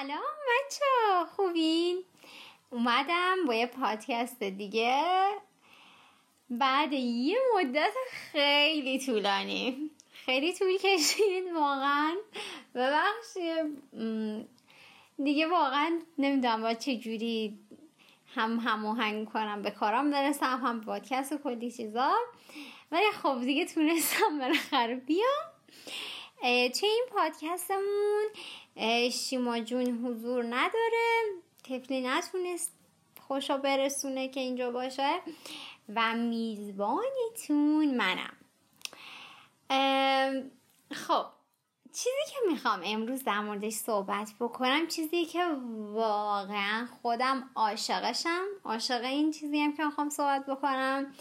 سلام بچه خوبین؟ اومدم با یه پادکست دیگه. بعد یه مدت خیلی طولانی. خیلی طول کشید واقعا. ببخشید. دیگه واقعا نمی‌دونم با چه جوری هم هماهنگ کنم. به کارم برسم هم پادکست و کلی چیزا. ولی خب دیگه تونستم بالاخره بیام. توی این پادکستمون شیما جون حضور نداره. تفلی نتونست خوشا برسونه که اینجا باشه. و میزبانیتون منم. خب چیزی که می‌خوام امروز در موردش صحبت بکنم چیزی که واقعا خودم عاشقشم. عاشق این چیزی هم که می‌خوام صحبت بکنم.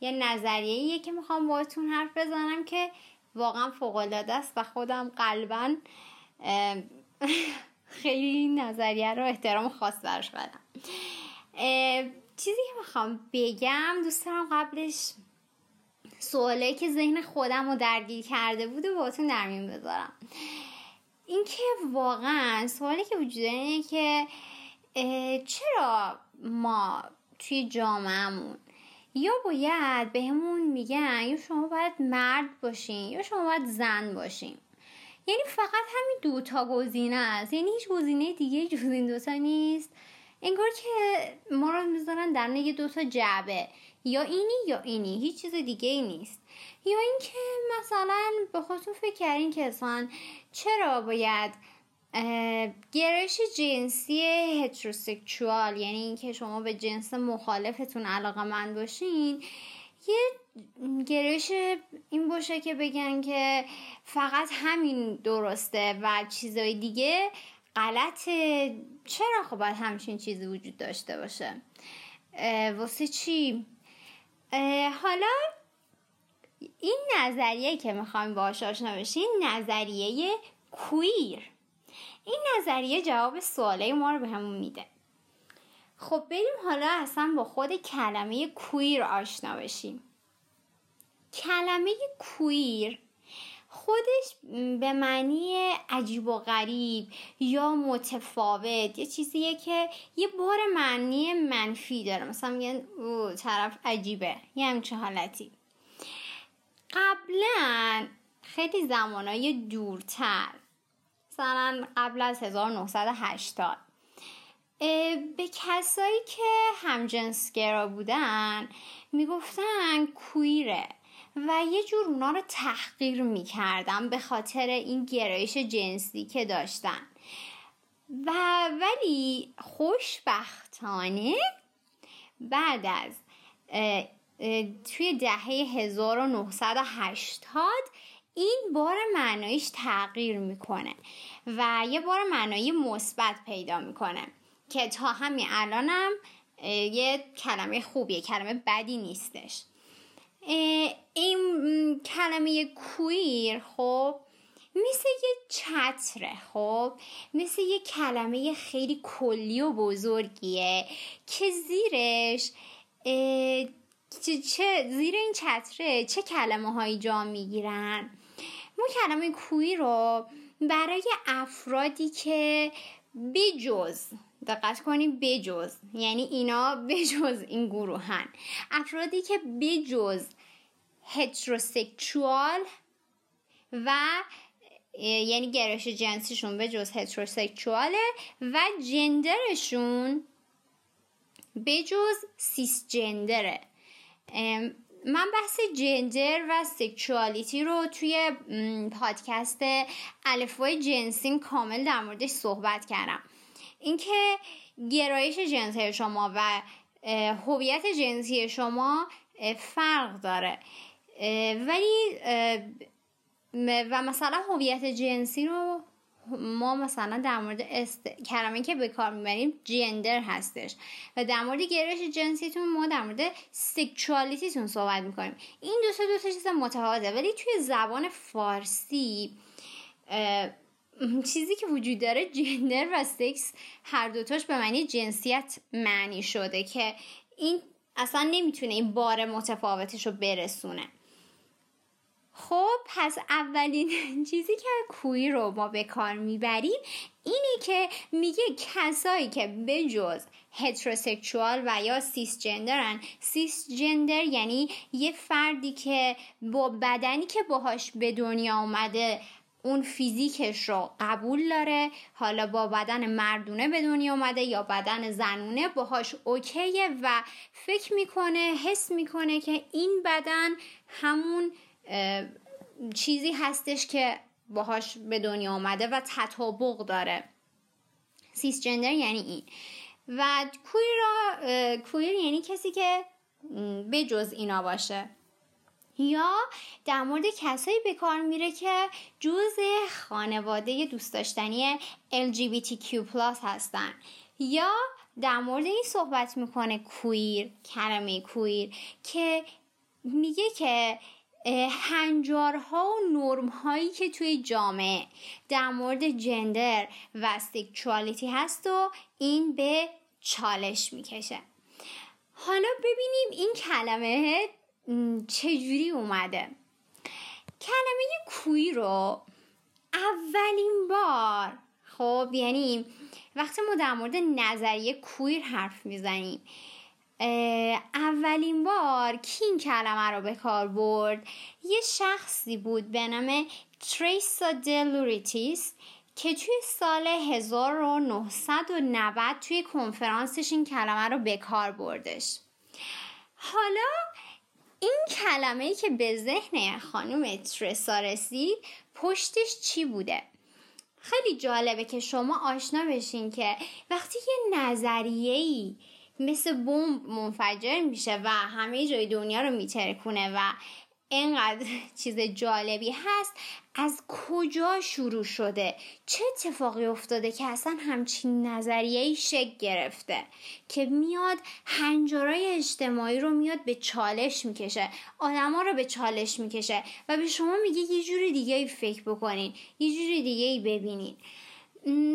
یه نظریه که می‌خوام باهاتون حرف بزنم که واقعا فوق است و خودم قلبا خیلی نظریه رو احترام خاص برش بدم چیزی که می‌خوام بگم دوست قبلش سواله که ذهن خودم رو درگیر کرده بود و باتون در میون بذارم. اینکه واقعا سوالی که وجود اینه که چرا ما توی جامعهمون یا باید بهمون میگن یا شما باید مرد باشین یا شما باید زن باشین؟ یعنی فقط همین دوتا گزینه است. یعنی هیچ گزینه دیگه جز این دوتا نیست. انگار که ما رو می‌ذارن در یه دوتا جعبه. یا اینی یا اینی. هیچ چیز دیگه ای نیست. یا اینکه مثلا به خودتون فکر کردین که اصلا چرا باید گرایش جنسی هتروسکچوال یعنی اینکه شما به جنس مخالفتون علاقه من باشین یه گرایش این باشه که بگن که فقط همین درسته و چیزای دیگه غلطه. چرا خب باید همچین چیزی وجود داشته باشه؟ واسه چی؟ حالا این نظریه که می‌خوایم باش آشنا بشین نظریه کویر این نظریه جواب سواله ما رو به همون میده. خب بریم حالا اصلا با خود کلمه کویر آشنا بشیم. کلمه کویر خودش به معنی عجیب و غریب یا متفاوت یه چیزیه که یه بار معنی منفی داره. مثلا میگن او طرف عجیبه. یه همچه حالتی. قبلا خیلی زمانهای دورتر. مثلا قبل از 1980 به کسایی که همجنسگرا بودن می‌گفتن کویره. و یه جور اونا رو تحقیر می‌کردن به خاطر این گرایش جنسی که داشتن. و ولی خوشبختانه بعد از توی دهه 1980 این بار معنایش تغییر می‌کنه و یه بار معنایی مثبت پیدا می‌کنه که تا همین الانم یه کلمه خوبیه کلمه بدی نیستش. این کلمه کویر خب مثل یه چتره خب مثل یه کلمه خیلی کلی و بزرگیه که زیرش چه زیر این چتره چه کلمه هایی جا می‌گیرن؟ ما کلمه کوی رو برای افرادی که بجز دقت کنیم بجز. یعنی اینا بجز این گروهن. افرادی که بجز هتروسکچوال و یعنی گرایش جنسیشون به جز و جندرشون به جز سیس جندره من بحث جندر و سکشوالیتی رو توی پادکست الفوای جنسیم کامل در موردش صحبت کردم. اینکه گرایش جنسی شما و هویت جنسی شما فرق داره. ولی و مثلا هویت جنسی رو ما مثلا در مورد است... کلمه که به کار می‌بریم gender هستش. و در مورد گرایش جنسیتون ما در مورد sexuality تون صحبت می‌کنیم. این دو تا دو تا چیز متفاوته. ولی توی زبان فارسی چیزی که وجود داره gender و سکس هر دوتاش به معنی جنسیت معنی شده که این اصلا نمی‌تونه این بار متفاوتش رو برسونه. خب پس اولین چیزی که کوی رو ما به کار می‌بریم اینه که میگه کسایی که به جز هتروسکشوال و یا سیس جندرن سیس جندر یعنی یه فردی که با بدنی که باهاش به دنیا اومده اون فیزیکش رو قبول داره. حالا با بدن مردونه به دنیا اومده یا بدن زنونه باهاش اوکیه و فکر می‌کنه حس می‌کنه که این بدن همون چیزی هستش که باهاش به دنیا آمده و تطابق داره. سیس جندر یعنی این. و کویر کویر یعنی کسی که به جز اینا باشه. یا در مورد کسایی به کار میره که جز خانواده دوست داشتنی LGBTQ+ هستن. یا در مورد این صحبت می‌کنه کویر کلمه کویر که میگه که هنجارها و نرم هایی که توی جامعه در مورد جندر و سکشوالیتی هست و این به چالش می‌کشه. حالا ببینیم این کلمه چجوری اومده؟ کلمه کوی رو اولین بار خب یعنی وقتی ما در مورد نظریه کویر حرف می‌زنیم اولین بار کی این کلمه رو به کار برد؟ یه شخصی بود به نام تریسا دلوریتیس که توی سال 1990 توی کنفرانسش این کلمه رو به کار بردش. حالا این کلمه ای که به ذهن خانم ترسا رسید پشتش چی بوده؟ خیلی جالبه که شما آشنا بشین که وقتی یه نظریه‌ای مثل بمب منفجر میشه و همه جای دنیا رو میترکونه و اینقدر چیز جالبی هست از کجا شروع شده؟ چه اتفاقی افتاده که اصلا همچین نظریه شک گرفته؟ که میاد هنجارای اجتماعی رو میاد به چالش می‌کشه. آدما رو به چالش می‌کشه و به شما میگه یه جوری دیگه ای فکر بکنین یه جوری دیگه ای ببینین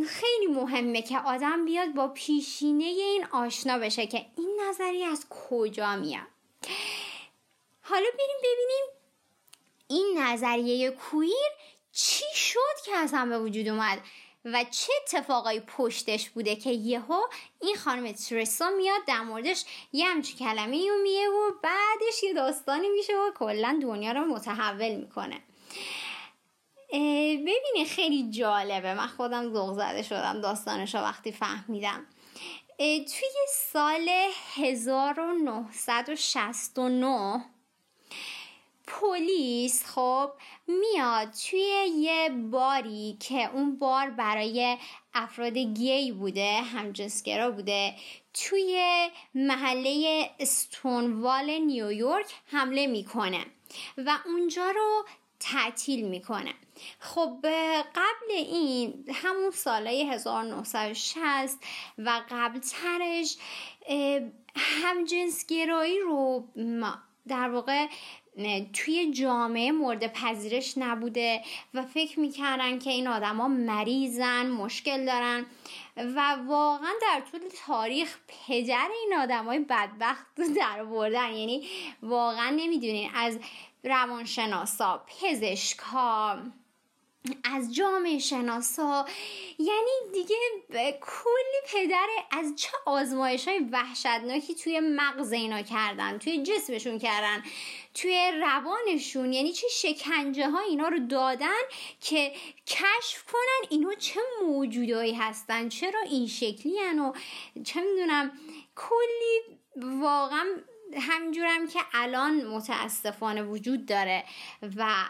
خیلی مهمه که آدم بیاد با پیشینه این آشنا بشه که این نظریه از کجا میاد. حالا بریم ببینیم این نظریه کویر چی شد که اصلا به وجود اومد؟ و چه اتفاقایی پشتش بوده که یهو این خانم ترسا میاد در موردش یه همچی کلمه رو میه و بعدش یه داستانی میشه و کلا دنیا رو متحول می‌کنه. ببینه خیلی جالبه. من خودم ذوق زده شدم داستانش رو وقتی فهمیدم. توی سال 1969 پلیس خب میاد توی یه باری که اون بار برای افراد گی بوده همجنسگرا بوده توی محله استونوال نیویورک حمله می‌کنه و اونجا رو تعطیل می‌کنه. خب قبل این همون سالهای 1960 و قبل ترش همجنسگرایی رو در واقع توی جامعه مورد پذیرش نبوده و فکر می‌کردن که این آدما مریضن مشکل دارن و واقعا در طول تاریخ پدر این آدمای بدبخت در بردن یعنی واقعا نمی‌دونین از روانشناسا پزشکا از جامعه شناسا. یعنی دیگه کلی پدر از چه آزمایش های وحشتناکی توی مغز اینا کردن توی جسمشون کردن. توی روانشون یعنی چه شکنجه ها اینا رو دادن که کشف کنن اینا چه موجودایی هستن چرا این شکلی هن و چه می‌دونم. کلی واقعا همینجورم که الان متاسفانه وجود داره و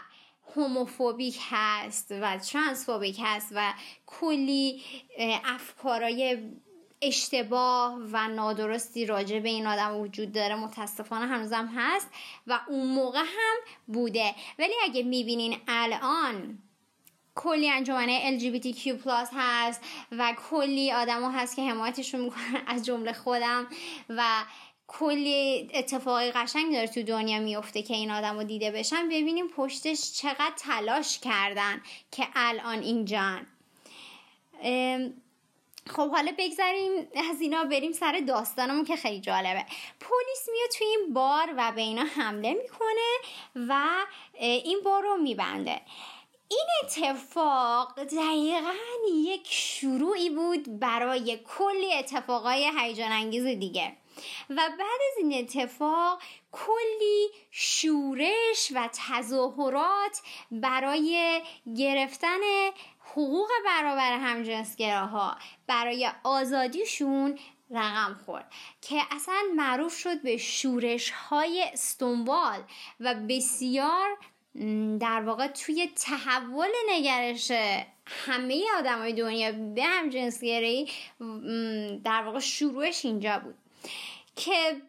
هوموفوبیک هست و ترانسفوبیک هست و کلی افکارای اشتباه و نادرستی راجع به این آدم وجود داره متاسفانه هنوزم هست و اون موقع هم بوده. ولی اگه می‌بینین الان کلی انجمنه LGBTQ+ هست و کلی آدم هست که حمایتشون می‌کنن از جمله خودم و کلی اتفاقی قشنگ داره تو دنیا میفته که این آدم رو دیده بشن ببینیم پشتش چقدر تلاش کردن که الان اینجان. خب حالا بگذاریم از اینا بریم سر داستانمون که خیلی جالبه. پلیس میاد توی این بار و به اینا حمله می‌کنه و این بار رو میبنده. این اتفاق دقیقا یک شروعی بود برای کلی اتفاقای هیجان انگیز دیگه. و بعد از این اتفاق کلی شورش و تظاهرات برای گرفتن حقوق برابر همجنسگراها برای آزادیشون رقم خورد که اصلا معروف شد به شورش های استنبال و بسیار در واقع توی تحول نگرش همه آدمای دنیا به همجنسگرایی در واقع شروعش اینجا بود که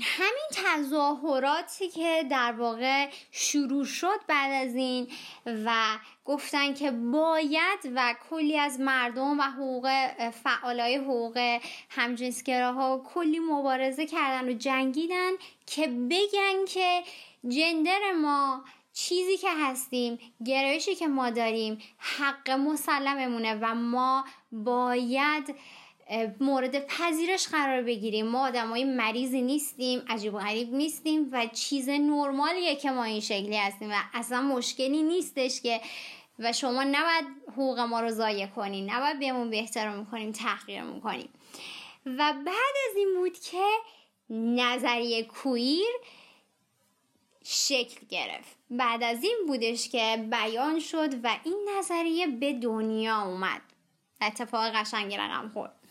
همین تظاهراتی که در واقع شروع شد بعد از این و گفتن که باید و کلی از مردم و حقوق فعالای حقوق همجنسگراها کلی مبارزه کردن و جنگیدن که بگن که جندر ما چیزی که هستیم گرایشی که ما داریم حق مسلممونه و ما باید مورد پذیرش قرار بگیریم. ما های مریضی نیستیم عجیب و غریب نیستیم و چیز نرمالیه که ما این شکلی هستیم و اصلا مشکلی نیستش که و شما نباید حقوق ما رو ضایع کنین نباید بهمون به احترام کنیم تحقیرمون کنیم و بعد از این بود که نظریه کویر شکل گرفت. بعد از این بودش که بیان شد و این نظریه به دنیا اومد. اتفاق قشنگی رقم خورد.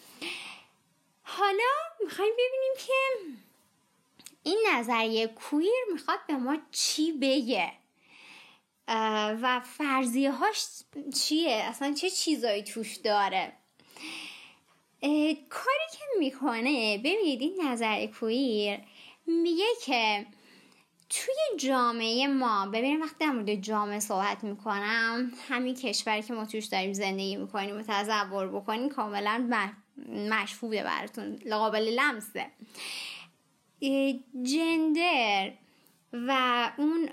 حالا می‌خوایم ببینیم که این نظریه کویر می‌خواد به ما چی بگه. و فرضیه هاش چیه؟ اصلا چه چیزایی توش داره؟ کاری که می‌کنه ببینید این نظریه کویر میگه که توی جامعه ما ببینیم وقتی در مورد جامعه صحبت می‌کنم همین کشوری که ما توش داریم زندگی می‌کنیم و تصور بکنیم کاملا مشفوبه براتون قابل لمسه. جندر و اون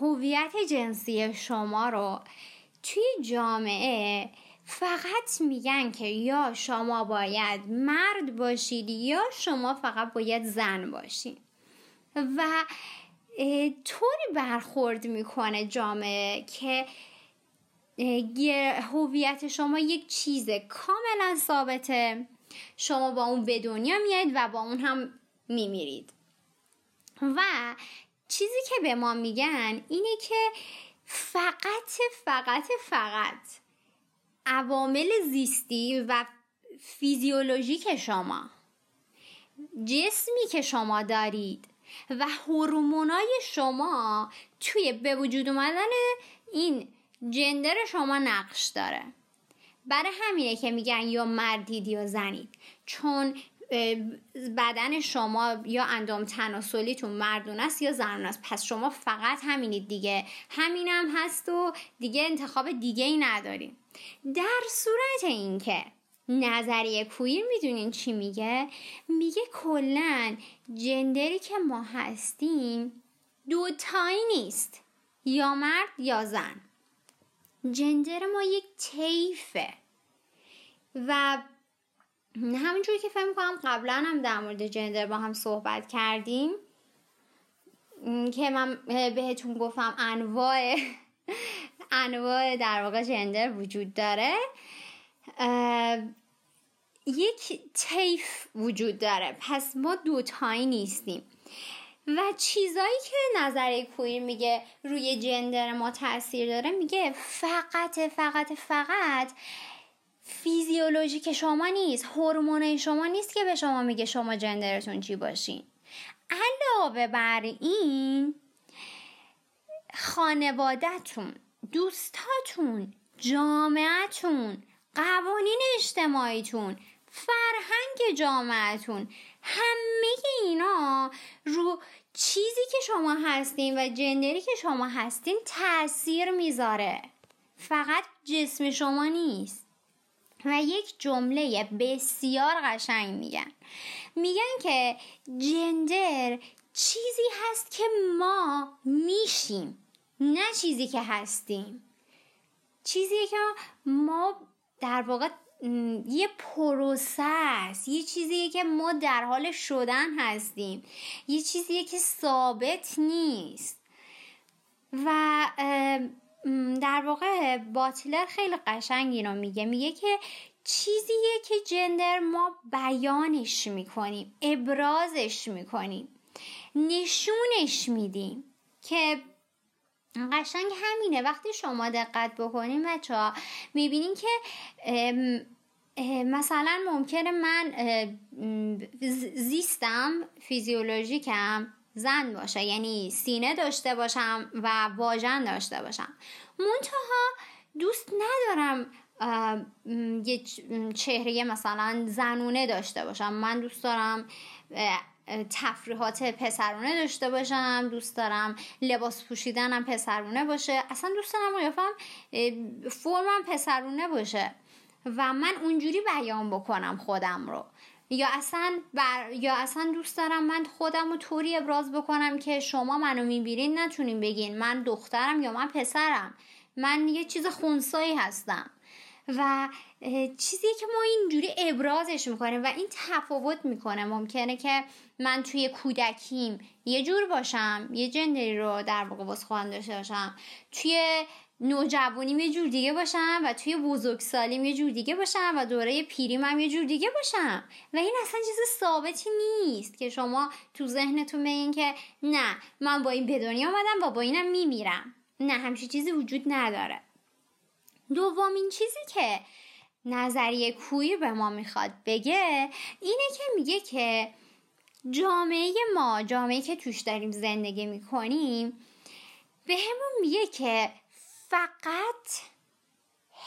هویت جنسی شما رو توی جامعه فقط میگن که یا شما باید مرد باشید یا شما فقط باید زن باشید. و طوری برخورد می‌کنه جامعه که هویت شما یک چیز کاملا ثابته. شما با اون به دنیا میاد و با اون هم میمیرید. و چیزی که به ما میگن اینه که فقط فقط فقط عوامل زیستی و فیزیولوژیک شما جسمی که شما دارید و هورمونای شما توی به وجود اومدن این جندر شما نقش داره. برای همینه که میگن یا مردید یا زنید. چون بدن شما یا اندام تناسلیتون مردون است یا زنون است. پس شما فقط همینید دیگه. همینم هست و دیگه انتخاب دیگه ای نداریم. در صورت اینکه نظریه کویر می‌دونین چی میگه؟ میگه کلا جندری که ما هستیم دوتایی نیست. یا مرد یا زن. جندر ما یک طیفه. و همینجوری که فهم کنم قبلا هم در مورد جندر با هم صحبت کردیم که من بهتون گفتم انواع انواع در واقع جندر وجود داره یک طیف وجود داره. پس ما دوتایی نیستیم. و چیزایی که نظر کویر میگه روی جندر ما تاثیر داره میگه فقط فقط فقط فیزیولوژیک شما نیست هورمون شما نیست که به شما میگه شما جندرتون چی باشین. علاوه بر این خانوادهتون دوستاتون جامعتون قوانین اجتماعیتون فرهنگ جامعتون همه اینا رو چیزی که شما هستین و جندری که شما هستین تاثیر می‌ذاره. فقط جسم شما نیست. و یک جمله بسیار قشنگ میگن. میگن که جندر چیزی هست که ما میشیم نه چیزی که هستیم. چیزی که ما در واقع یه پروسس یه چیزیه که ما در حال شدن هستیم. یه چیزیه که ثابت نیست. و در واقع باتلر خیلی قشنگ اینو میگه. میگه که چیزیه که جندر ما بیانش می‌کنیم ابرازش می‌کنیم نشونش میدیم که قشنگ همینه. وقتی شما دقت بکنیم بچه ها می‌بینین که مثلا ممکنه من زیستم فیزیولوژیکم زن باشه یعنی سینه داشته باشم و واژن داشته باشم. منتها دوست ندارم یه چهره مثلا زنونه داشته باشم. من دوست دارم تفریحات پسرونه داشته باشم دوست دارم لباس پوشیدنم پسرونه باشه. اصلا دوست دارم قیافم فرمم پسرونه باشه و من اونجوری بیان بکنم خودم رو. یا اصلا بر... یا اصلا دوست دارم من خودم رو طوری ابراز بکنم که شما منو می‌بینین نتونین بگین من دخترم یا من پسرم. من یه چیز خونسایی هستم. و چیزی که ما اینجوری ابرازش می‌کنیم و این تفاوت می‌کنه ممکنه که من توی کودکیم. یه جور باشم یه جندری رو در واقع خواهن داشته باشم. توی نوجوانیم یه جور دیگه باشم و توی بزرگسالیم یه جور دیگه باشم و دوره پیریم هم یه جور دیگه باشم. و این اصلا چیز ثابتی نیست که شما تو ذهنتون بگین که نه من با این به دنیا آمدم و با اینم میمیرم. نه همچین چیزی وجود نداره. دومین چیزی که نظریه کویر به ما می‌خواد بگه اینه که میگه که جامعه ما جامعه که توش داریم زندگی می‌کنیم به همون میگه که فقط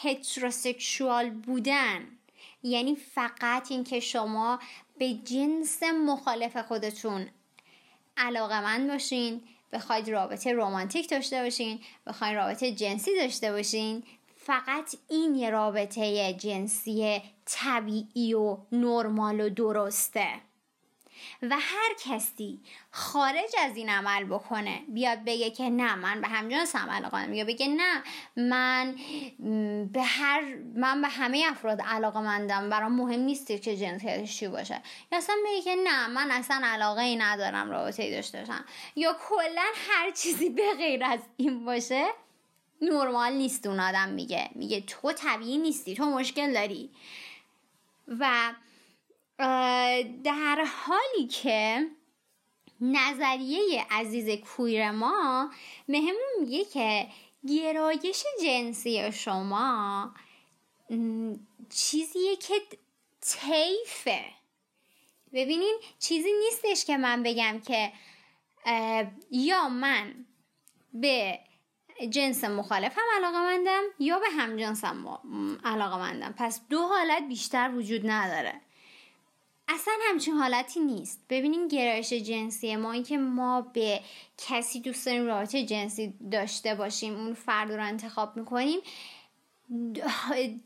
هتروسکشوال بودن. یعنی فقط اینکه شما به جنس مخالف خودتون علاقه من باشین بخواید رابطه رومانتیک داشته باشین بخواید رابطه جنسی داشته باشین فقط این یه رابطه جنسی طبیعی و نرمال و درسته. و هر کسی خارج از این عمل بکنه بیاد بگه که نه من به همجنسم علاقه یا بگه نه من به هر من به همه افراد علاقه مندم برام مهم نیست چه جنسیتش چی باشه. یا اصلا بگه که نه من اصلا علاقه ای ندارم رابطه ای داشته باشم. یا کلا هر چیزی به غیر از این باشه نرمال نیست اون آدم میگه. میگه تو طبیعی نیستی تو مشکل داری. و در حالی که نظریه عزیز کویر ما مهمون میگه که گرایش جنسی شما چیزیه که تیفه ببینین چیزی نیستش که من بگم که یا من به جنس مخالفم علاقه مندم یا به هم جنسم علاقه مندم. پس دو حالت بیشتر وجود نداره. اصلا همچین حالتی نیست. ببینین گرایش جنسی ما اینکه ما به کسی دوست داریم رابطه جنسی داشته باشیم اون فرد رو انتخاب می‌کنیم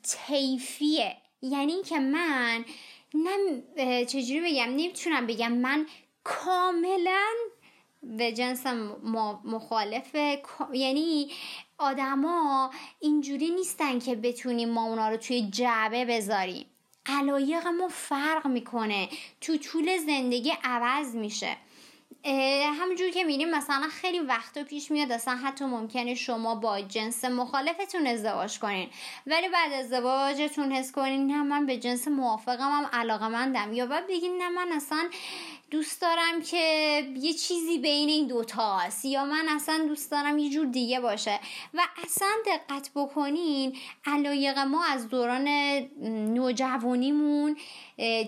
تیفیه یعنی اینکه من نه چجوری بگم؟ نمی‌تونم بگم. من کاملا به جنس مخالف یعنی آدما اینجوری نیستن که بتونیم ما اونا رو توی جعبه بذاریم. علایق ما فرق می‌کنه. تو طول زندگی عوض میشه. همونجور که میریم مثلا خیلی وقتا پیش میاد اصلا حتی ممکنه شما با جنس مخالفتون ازدواج کنین. ولی بعد ازدواجتون حس کنین نه من به جنس موافقم هم علاقه مندم یا بعد بگین نه من اصلا دوست دارم که یه چیزی بین این دوتا هست. یا من اصلا دوست دارم یه جور دیگه باشه. و اصلا دقت بکنین علایق ما از دوران نوجوانیمون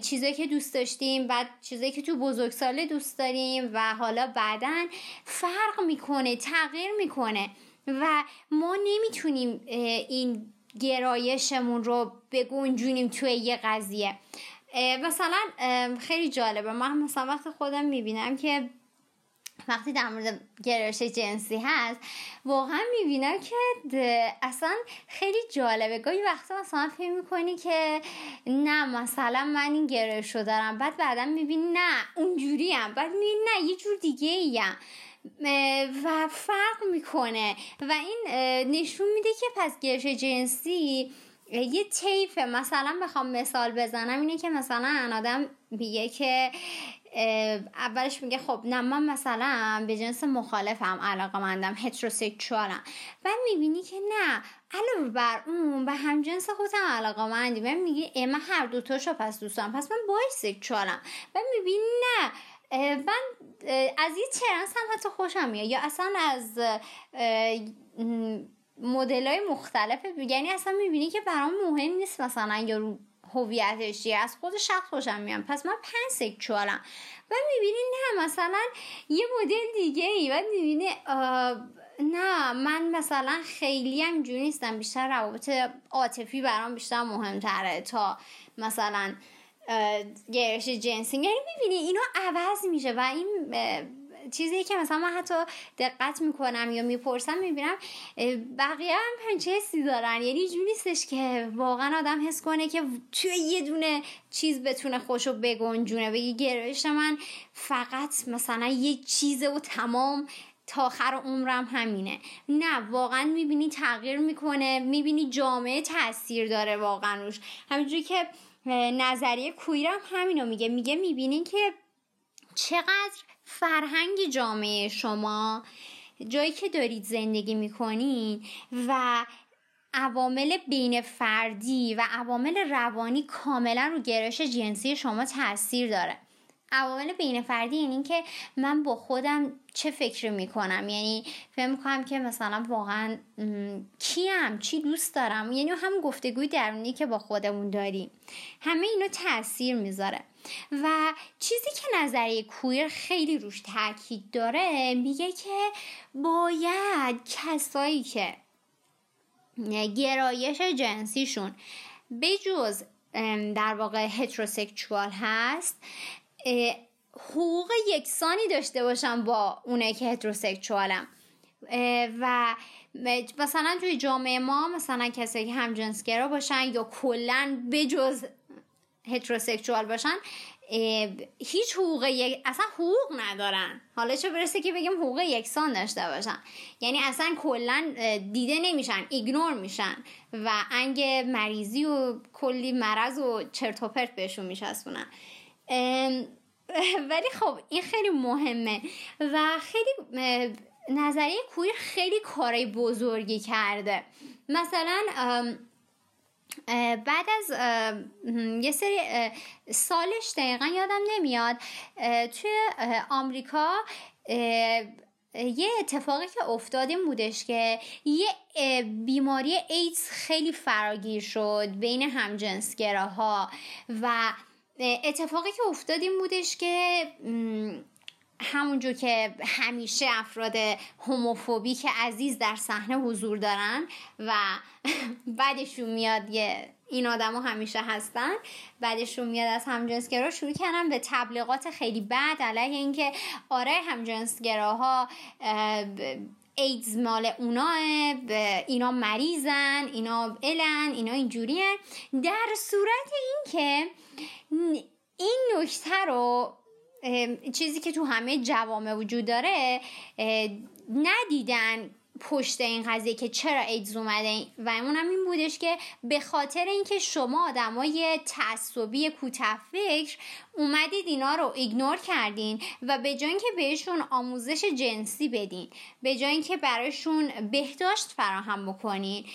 چیزایی که دوست داشتیم بعد چیزایی که تو بزرگساله دوست داریم و حالا بعدا فرق می‌کنه تغییر می‌کنه. و ما نمی‌تونیم این گرایشمون رو بگنجونیم توی یه قضیه. مثلا خیلی جالبه. من مثلا وقت خودم می‌بینم که وقتی در مورد گرایش جنسی هست واقعا می‌بینم که اصلا خیلی جالبه. گاهی وقتا مثلا فکر می‌کنی که نه مثلا من این گرایش رو دارم. بعد بعدا می‌بینی نه اونجوری هم بعد می‌بینی نه یه جور دیگه ایم و فرق می‌کنه. و این نشون میده که پس گرایش جنسی یه تیف مثلا بخوام مثال بزنم اینه که مثلا آدم میگه که اولش میگه خب نه من مثلا به جنس مخالفم علاقه مندم هتروسکشوالم بعد می‌بینی که نه علاوه بر اون به هم جنس خودم علاقه مندی من میگی من هر دوتاشو پس دوستم پس من بای سکشوالم بعد می‌بینی نه من از یه ترنس هم حتی خوشم میاد. یا اصلا از مدل های مختلف یعنی اصلا می‌بینی که برام مهم نیست مثلا یا هویتش از خود شخص خوشم میام پس من پنج و می‌بینی نه مثلا یه مدل دیگه ای و می‌بینی نه من مثلا خیلی هم نیستم. بیشتر روابط عاطفی برام بیشتر مهمتره تا مثلا گرش جنسی. یعنی می‌بینی اینا عوض میشه. و این چیزی که مثلا من حتی دقت می‌کنم یا می‌پرسم می‌بینم بقیه هم همچه حسی دارن. یعنی جوری نیستش که واقعا آدم حس کنه که توی یه دونه چیز بتونه خوشو بگنجونه. بگی گرایش من فقط مثلا یه چیزه و تمام تا آخر عمرم همینه. نه واقعا می‌بینی تغییر می‌کنه می‌بینی جامعه تاثیر داره واقعا روش. همینجوری که نظریه کویرم همینو میگه. میگه می‌بینین که چقدر فرهنگ جامعه شما جایی که دارید زندگی می‌کنین و عوامل بین فردی و عوامل روانی کاملا رو گرایش جنسی شما تاثیر داره. عوامل بین فردی این که من با خودم چه فکری می‌کنم؟ یعنی فکر می‌کنم که مثلا واقعا کیم؟ چی دوست دارم؟ یعنی هم گفتگوی درونی که با خودمون داریم. همه اینو تاثیر می‌ذاره. و چیزی که نظریه کویر خیلی روش تاکید داره میگه که باید کسایی که گرایش جنسیشون بجز در واقع هتروسکچوال هست حقوق یکسانی داشته باشم با اونه که هتروسکچوالم و مثلا توی جامعه ما مثلا کسایی که هم جنسگرا باشن یا کلا بجز هتروسکچوال باشن هیچ حقوق یک اصلا حقوق ندارن. حالا چه برسه که بگیم حقوق یکسان داشته باشن. یعنی اصلا کلا دیده نمیشن ایگنور میشن و انگ مریضی و کلی مرض و چرت و پرت بهشون میشسبونن ولی خب این خیلی مهمه و خیلی نظریه کویر خیلی کارای بزرگی کرده. مثلا بعد از یه سری سالش دقیقا یادم نمیاد توی آمریکا یه اتفاقی که افتاد این بودش که یه بیماری ایدز خیلی فراگیر شد بین همجنسگراها و اتفاقی که افتاد این بودش که همونجور که همیشه افراد هوموفوبی که عزیز در صحنه حضور دارن و بعدشون میاد یه این آدما همیشه هستن بعدشون میاد از همجنسگرا شروع کردن به تبلیغات خیلی بد علیه اینکه آره همجنسگراها ایدز مال اونا اینا مریضن اینا الن اینا اینجوری در صورت اینکه این نکته رو چیزی که تو همه جوامع وجود داره ندیدن پشت این قضیه که چرا ایدز اومده و اون هم این بودش که به خاطر اینکه شما آدمای تعصبی کوته فکر اومدید اینا رو ایگنور کردین و به جای اینکه بهشون آموزش جنسی بدین به جای اینکه براشون بهداشت فراهم بکنین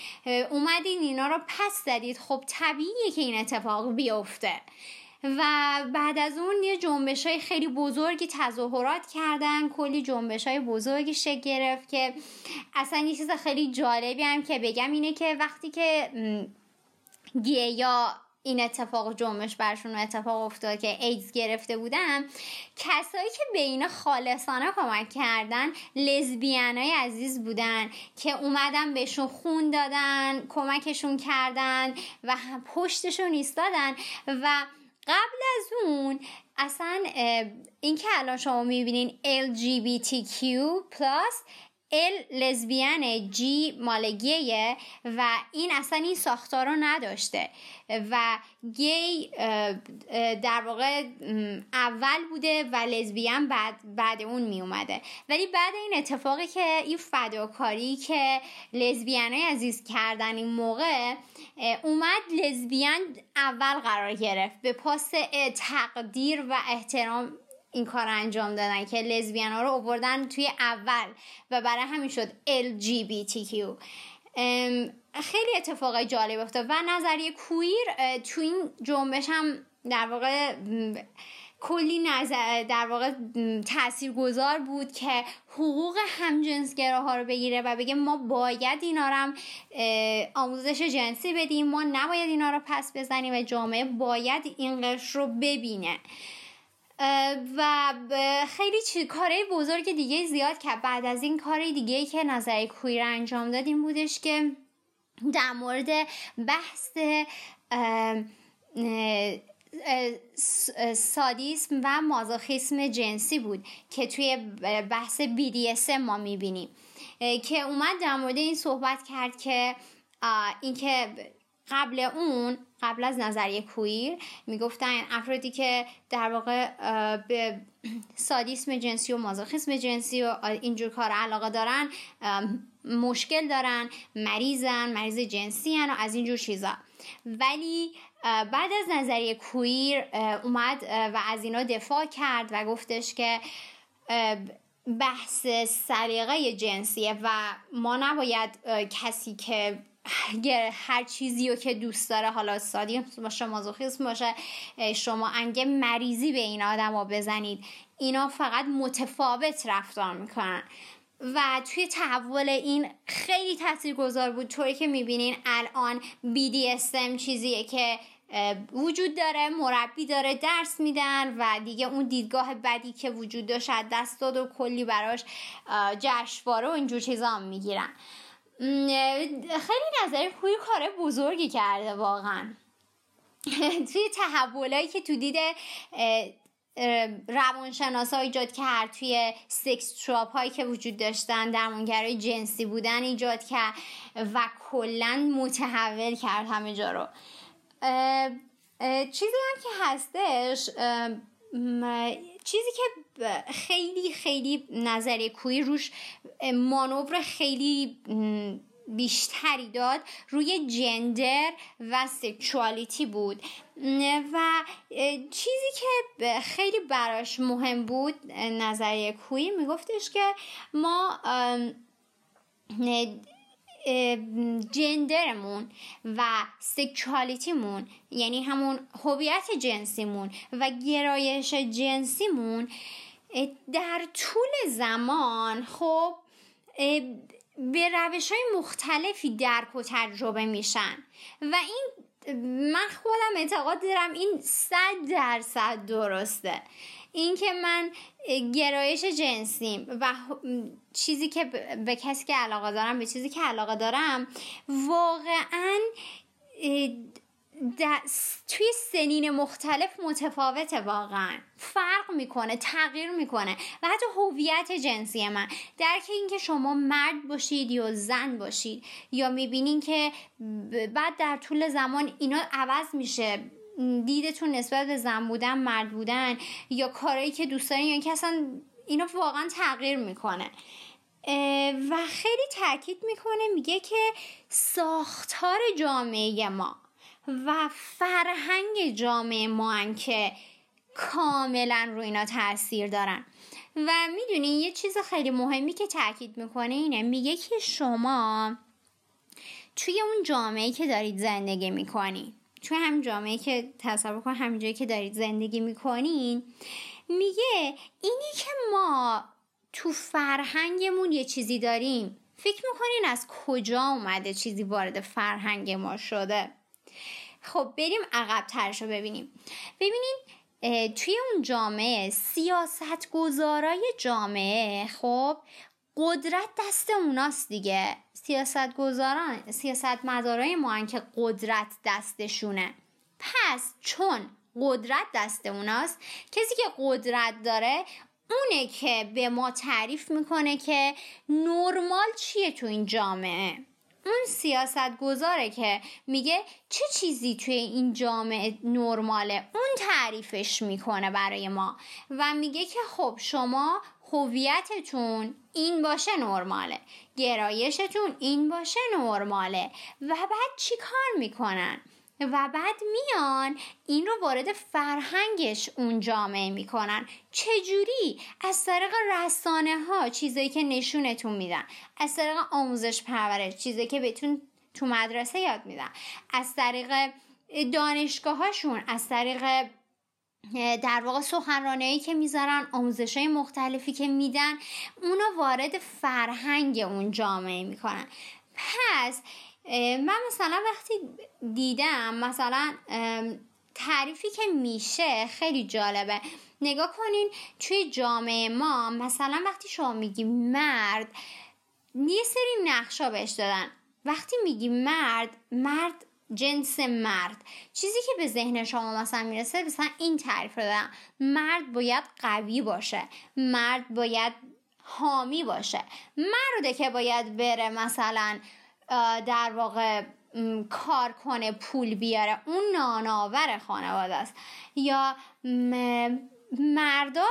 اومدین اینا رو پس زدید خب طبیعیه که این اتفاق بیفته. و بعد از اون یه جنبش های خیلی بزرگی تظاهرات کردن کلی جنبش های بزرگی شکل گرفت که اصلا یه چیز خیلی جالبی هم که بگم اینه که وقتی که یا این اتفاق جنبش برشون اتفاق افتاد که ایدز گرفته بودن کسایی که به اینا خالصانه کمک کردن لزبیان های عزیز بودن که اومدن بهشون خون دادن کمکشون کردن و پشتشون ایستادن و قبل از اون اصلا این که الان شما می‌بینین LGBTQ ال لزبیان جی مالگیه و این اصلا این ساختار رو نداشته و گی در واقع اول بوده و لزبیان بعد, بعد اون می اومده. ولی بعد این اتفاقی که این فداکاری که لزبیان های عزیز کردن این موقع اومد لزبیان اول قرار گرفت. به پاس تقدیر و احترام این کار انجام دادن که لزبیان ها رو اووردن توی اول و برای همین شد LGBTQ خیلی اتفاق جالب افتاد و نظریه کویر تو این جنبش هم در واقع کلی نظر در واقع تأثیر گذار بود که حقوق همجنسگراها رو بگیره و بگه ما باید اینا رو هم آموزش جنسی بدیم ما نباید اینا رو پس بزنیم و جامعه باید این قشر رو ببینه. و خیلی چی کارهای بزرگ دیگه زیاد که بعد از این کار دیگه که نظری کویر انجام دادیم بودش که در مورد بحث سادیسم و مازوخیسم جنسی بود که توی بحث BDSM ما می‌بینیم. که اومد در مورد این صحبت کرد که اینکه قبل اون قبل از نظریه کویر می‌گفتن افرادی که در واقع به سادیسم جنسی و مازوخیسم جنسی و اینجور کار علاقه دارن مشکل دارن مریضن مریض جنسی هن و از اینجور چیزا. ولی بعد از نظریه کویر اومد و از اینا دفاع کرد و گفتش که بحث سلیقه جنسیه و ما نباید کسی که هر چیزی رو که دوست داره حالا سادی باشه مازوخیسم باشه شما انگه مریضی به این آدم ها بزنید. اینا فقط متفاوت رفتار می‌کنن. و توی تحول این خیلی تاثیر گذار بود. طوری که می‌بینین الان BDSM چیزیه که وجود داره مربی داره درس میدن و دیگه اون دیدگاه بدی که وجود داشت دست داد و کلی براش جشنواره و اینجور چیزا هم می‌گیرن. خیلی نظر خوی کار بزرگی کرده واقعا. توی تحولایی که تو دیده روانشناس ها ایجاد کرد توی سکس تراپ هایی که وجود داشتن درمانگرای جنسی بودن ایجاد کرد و کلا متحول کرد همه جا رو. چیزی هم که هستش چیزی که خیلی خیلی نظری کوی روش مانور خیلی بیشتری داد روی جندر و سکشوالیتی بود. و چیزی که خیلی براش مهم بود نظریه کوی میگفتش که ما جندرمون و سکشوالیتیمون یعنی همون هویت جنسیمون و گرایش جنسیمون در طول زمان خب به روش های مختلفی درک و تجربه میشن. و این من خودم اعتقاد دارم این صد درصد درسته. اینکه من گرایش جنسیم و چیزی که به کسی که علاقه دارم به چیزی که علاقه دارم واقعا توی سنین مختلف متفاوته واقعا. فرق می‌کنه تغییر می‌کنه و حتی هویت جنسی من. درک اینکه شما مرد باشید یا زن باشید یا می‌بینین که بعد در طول زمان اینا عوض میشه. دیدتون نسبت به زن بودن مرد بودن یا کارهایی که دوست دارین یا که اصلا اینا واقعا تغییر می‌کنه. و خیلی تاکید می‌کنه میگه که ساختار جامعه ما و فرهنگ جامعه ما که کاملا رو اینا تاثیر دارن. و می‌دونین یه چیز خیلی مهمی که تاکید می‌کنه اینه میگه که شما توی اون جامعه که دارید زندگی می‌کنین توی همین جامعه که تصور کن همینجایی که دارید زندگی می‌کنین میگه اینی که ما تو فرهنگمون یه چیزی داریم فکر می‌کنین از کجا اومده چیزی وارد فرهنگ ما شده؟ خب بریم عقب ترش رو ببینیم. ببینین توی اون جامعه سیاست گذارای جامعه خب قدرت دست اوناست دیگه. سیاست گذاران سیاست مدارای ما که قدرت دستشونه. پس چون قدرت دست اوناست کسی که قدرت داره اونه که به ما تعریف می‌کنه که نرمال چیه تو این جامعه. اون سیاست گذاره که میگه چه چیزی توی این جامعه نرماله اون تعریفش می‌کنه برای ما. و میگه که خب شما هویتتون این باشه نرماله. گرایشتون این باشه نرماله. و بعد چی کار می‌کنن؟ و بعد میان این رو وارد فرهنگش اون جامعه می‌کنن. چجوری؟ از طریق رسانه ها چیزایی که نشونتون میدن. از طریق آموزش پرورش چیزایی که بهتون تو مدرسه یاد میدن. از طریق دانشگاه هاشون از طریق در واقع سخنرانه که می‌ذارن آموزش های مختلفی که میدن اونو وارد فرهنگ اون جامعه می‌کنن. پس من مثلا وقتی دیدم مثلا تعریفی که میشه خیلی جالبه. نگاه کنین توی جامعه ما مثلا وقتی شما میگی مرد یه سری نقشا بهش دادن. وقتی میگی مرد مرد جنس مرد. چیزی که به ذهن شما مثلا می‌رسه مثلا این تعریف رو دادم مرد باید قوی باشه. مرد باید حامی باشه. مرده که باید بره مثلا در واقع کار کنه پول بیاره. اون ناناور خانواده است. یا مردا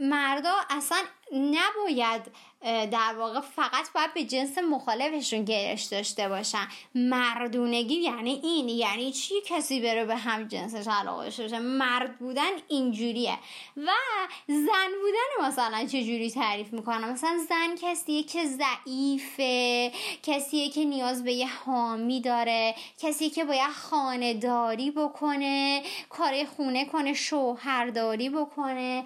مردا اصلا نباید در واقع فقط باید به جنس مخالفشون گرش داشته باشن. مردونگی یعنی این یعنی چی کسی بره به هم جنسش علاقه باشه؟ مرد بودن اینجوریه. و زن بودن مثلا چجوری تعریف می‌کنم؟ مثلا زن کسیه که ضعیفه کسیه که نیاز به یه حامی داره کسی که باید خانهداری بکنه کار خونه کنه شوهرداری بکنه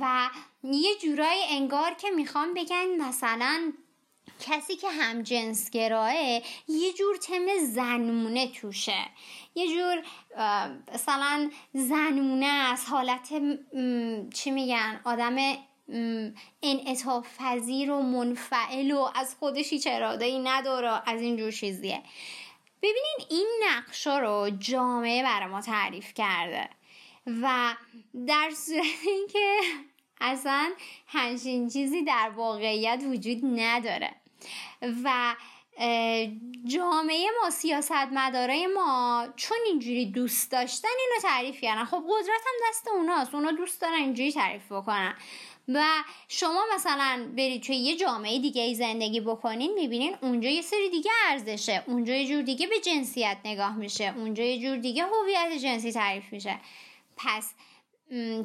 و یه جورایی انگار که می‌خوام بگن مثلا کسی که هم جنسگراه یه جور تم زنمونه توشه. یه جور مثلا زنمونه از حالت چی میگن آدم انعطاف پذیر و منفعل و از خودش هیچ اراده ای نداره. از این جور چیزیه. ببینین این نقشا رو جامعه برای ما تعریف کرده و در صورت اینکه اصلا همچین چیزی در واقعیت وجود نداره و جامعه ما سیاست مداره ما چون اینجوری دوست داشتن اینو تعریف کردن. خب قدرت هم دست اوناست. اونا دوست دارن اینجوری تعریف بکنن. و شما مثلا برید توی یه جامعه دیگه ای زندگی بکنین می‌بینین اونجا یه سری دیگه ارزشه. اونجا یه جور دیگه به جنسیت نگاه میشه. اونجا یه جور دیگه هویت جنسی تعریف میشه. پس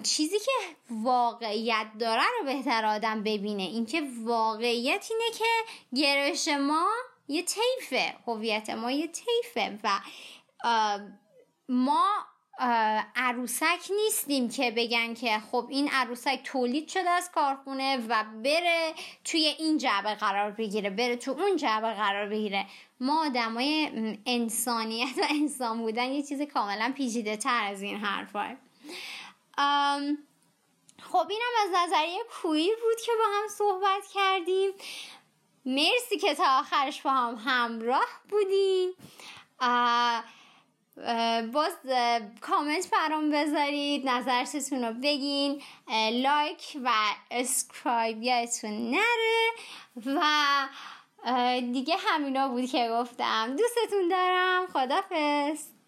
چیزی که واقعیت داره رو بهتر آدم ببینه. اینکه واقعیت اینه که گرایش ما یه طیفه. هویت ما یه طیفه و ما عروسک نیستیم که بگن که خب این عروسک تولید شده از کارخونه و بره توی این جعبه قرار بگیره بره تو اون جعبه قرار بگیره. ما آدمای انسانیت و انسان بودن یه چیز کاملا پیچیده تر از این حرفه خب اینم از نظریه کویر بود که با هم صحبت کردیم. مرسی که تا آخرش با هم همراه بودیم باز کامنت برام بذارید نظرتون رو بگین like و subscribe یادتون نره و دیگه همینا بود که گفتم. دوستتون دارم. خدافظ